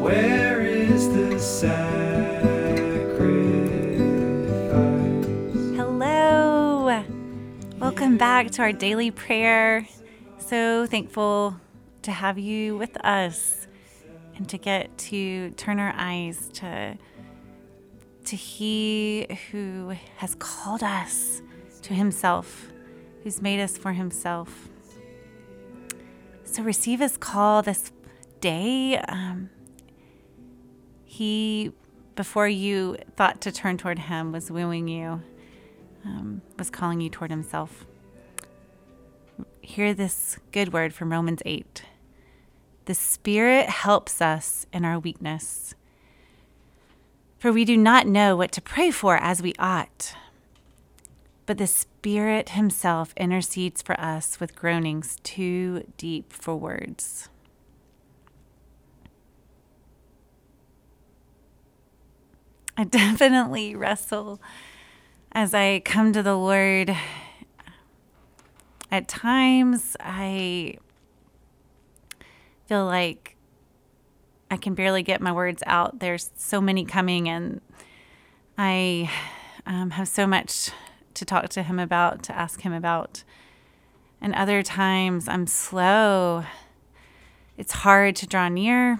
where is the? Hello. Welcome back to our daily prayer. So thankful to have you with us and to get to turn our eyes to to he who has called us to himself, who's made us for himself. So receive his call this day. Um, he, before you thought to turn toward him, was wooing you, um, was calling you toward himself. Hear this good word from Romans 8. The Spirit helps us in our weakness. For we do not know what to pray for as we ought. But the Spirit Himself intercedes for us with groanings too deep for words. I definitely wrestle as I come to the Lord. At times, I feel like I can barely get my words out. There's so many coming, and I um, have so much to talk to him about, to ask him about. And other times I'm slow. It's hard to draw near.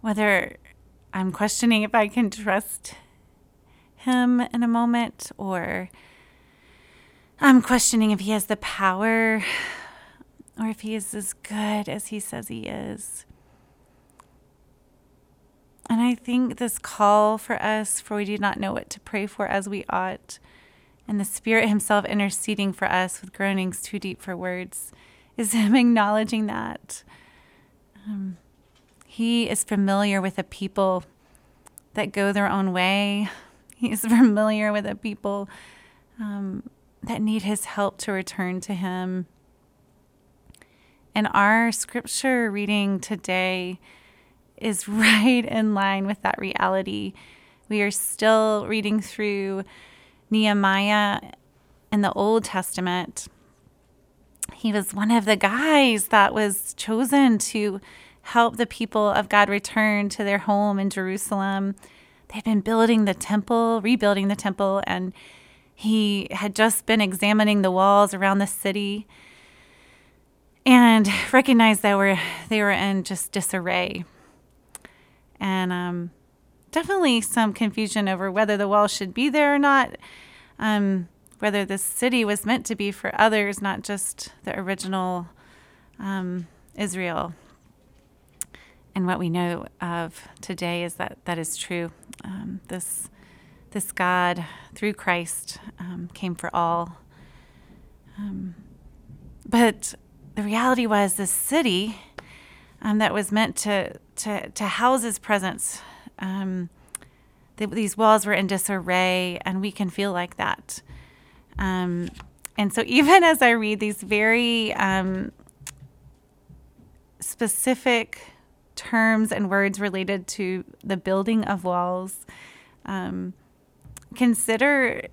Whether I'm questioning if I can trust him in a moment, or I'm questioning if he has the power or if he is as good as he says he is. And I think this call for us, for we do not know what to pray for as we ought, and the Spirit Himself interceding for us with groanings too deep for words, is Him acknowledging that. Um, he is familiar with a people that go their own way. He is familiar with a people um, that need His help to return to Him. And our scripture reading today is right in line with that reality. We are still reading through Nehemiah in the Old Testament. He was one of the guys that was chosen to help the people of God return to their home in Jerusalem. They'd been building the temple, rebuilding the temple, and he had just been examining the walls around the city and recognized that were they were in just disarray and um, definitely some confusion over whether the wall should be there or not, um, whether the city was meant to be for others, not just the original um, Israel. And what we know of today is that that is true. Um, this this God through Christ um, came for all. Um, but the reality was, this city um, that was meant to to to house His presence. Um, the, these walls were in disarray, and we can feel like that. Um, and so, even as I read these very um, specific terms and words related to the building of walls, um, consider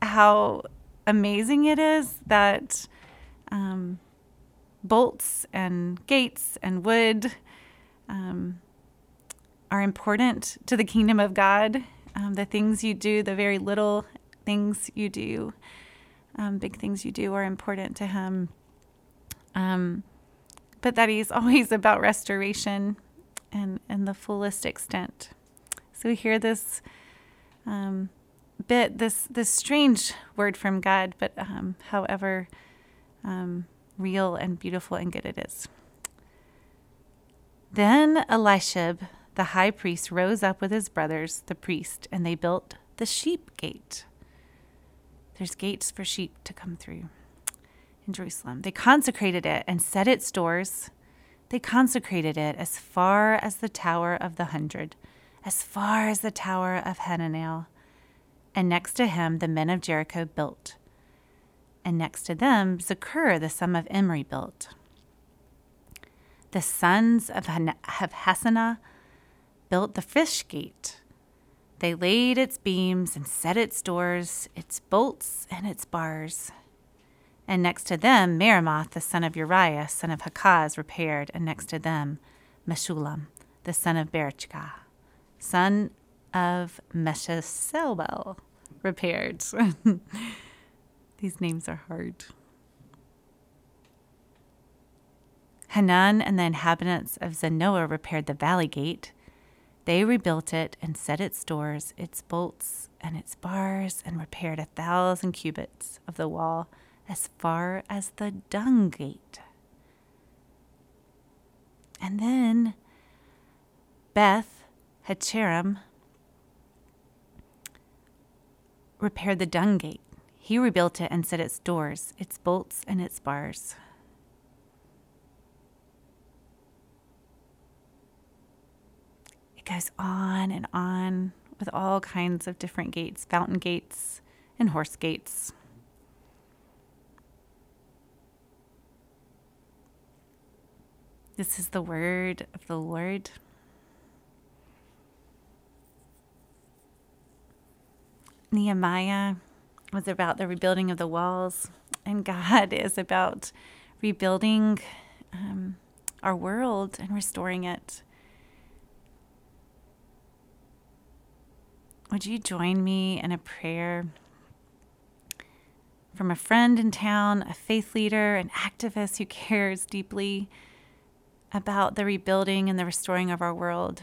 how amazing it is that um, bolts and gates and wood um, are important to the kingdom of God. Um, the things you do, the very little things you do, um, big things you do, are important to Him. Um, but that He's always about restoration and, and the fullest extent. So we hear this um, bit, this this strange word from God, but um, however real and beautiful and good it is. Then Eliashib, the high priest, rose up with his brothers, the priest, and they built the sheep gate. There's gates for sheep to come through in Jerusalem. They consecrated it and set its doors. They consecrated it as far as the Tower of the Hundred, as far as the Tower of Hananel. And next to him, the men of Jericho built. And next to them, Zaccur, the son of Imri, built. The sons of, Hassenaah built the fish gate. They laid its beams and set its doors, its bolts and its bars. And next to them, Meremoth, the son of Uriah, son of Hakkoz, repaired. And next to them, Meshullam, the son of Berachka, son of Meshezabel, repaired. These names are hard. Hanan and the inhabitants of Zanoah repaired the valley gate. They rebuilt it and set its doors, its bolts, and its bars, and repaired a thousand cubits of the wall as far as the dung gate. And then Beth Haccherem repaired the dung gate. He rebuilt it and set its doors, its bolts, and its bars. It goes on and on with all kinds of different gates fountain gates and horse gates. This is the word of the Lord. Nehemiah was about the rebuilding of the walls, and God is about rebuilding um, our world and restoring it. Would you join me in a prayer from a friend in town, a faith leader, an activist who cares deeply about the rebuilding and the restoring of our world?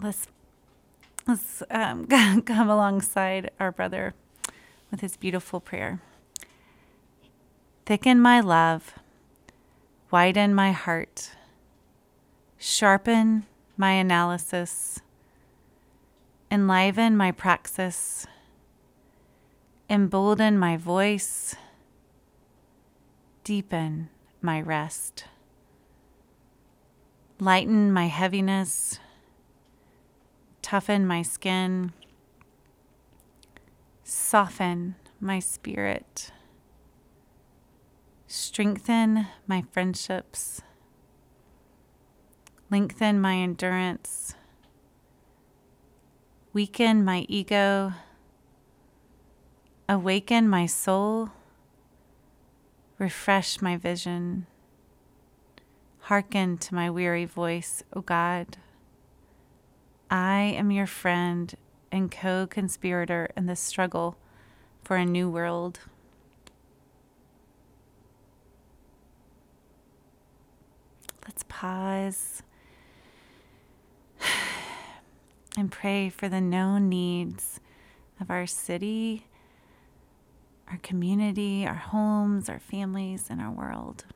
Let's let's um, come alongside our brother with his beautiful prayer. Thicken my love, widen my heart, sharpen my analysis, enliven my praxis, embolden my voice, deepen my rest, lighten my heaviness toughen my skin, soften my spirit, strengthen my friendships, lengthen my endurance, weaken my ego, awaken my soul, refresh my vision. Hearken to my weary voice, O God. I am your friend and co conspirator in the struggle for a new world. Let's pause and pray for the known needs of our city, our community, our homes, our families, and our world.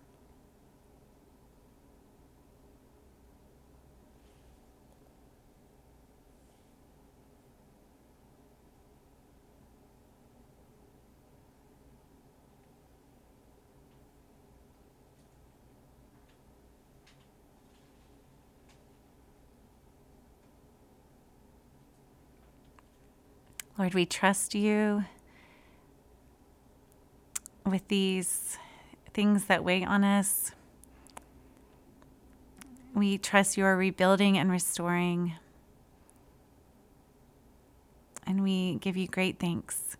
Lord, we trust you with these things that weigh on us. We trust you are rebuilding and restoring. And we give you great thanks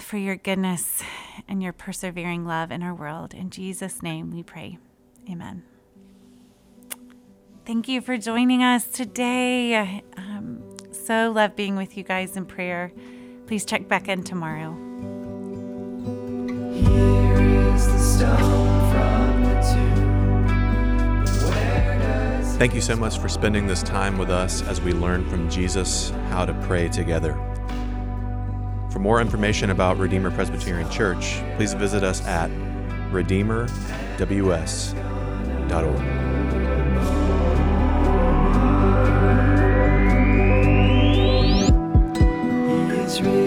for your goodness and your persevering love in our world. In Jesus' name we pray. Amen. Thank you for joining us today. So love being with you guys in prayer. Please check back in tomorrow. Thank you so much for spending this time with us as we learn from Jesus how to pray together. For more information about Redeemer Presbyterian Church, please visit us at redeemerws.org. risen.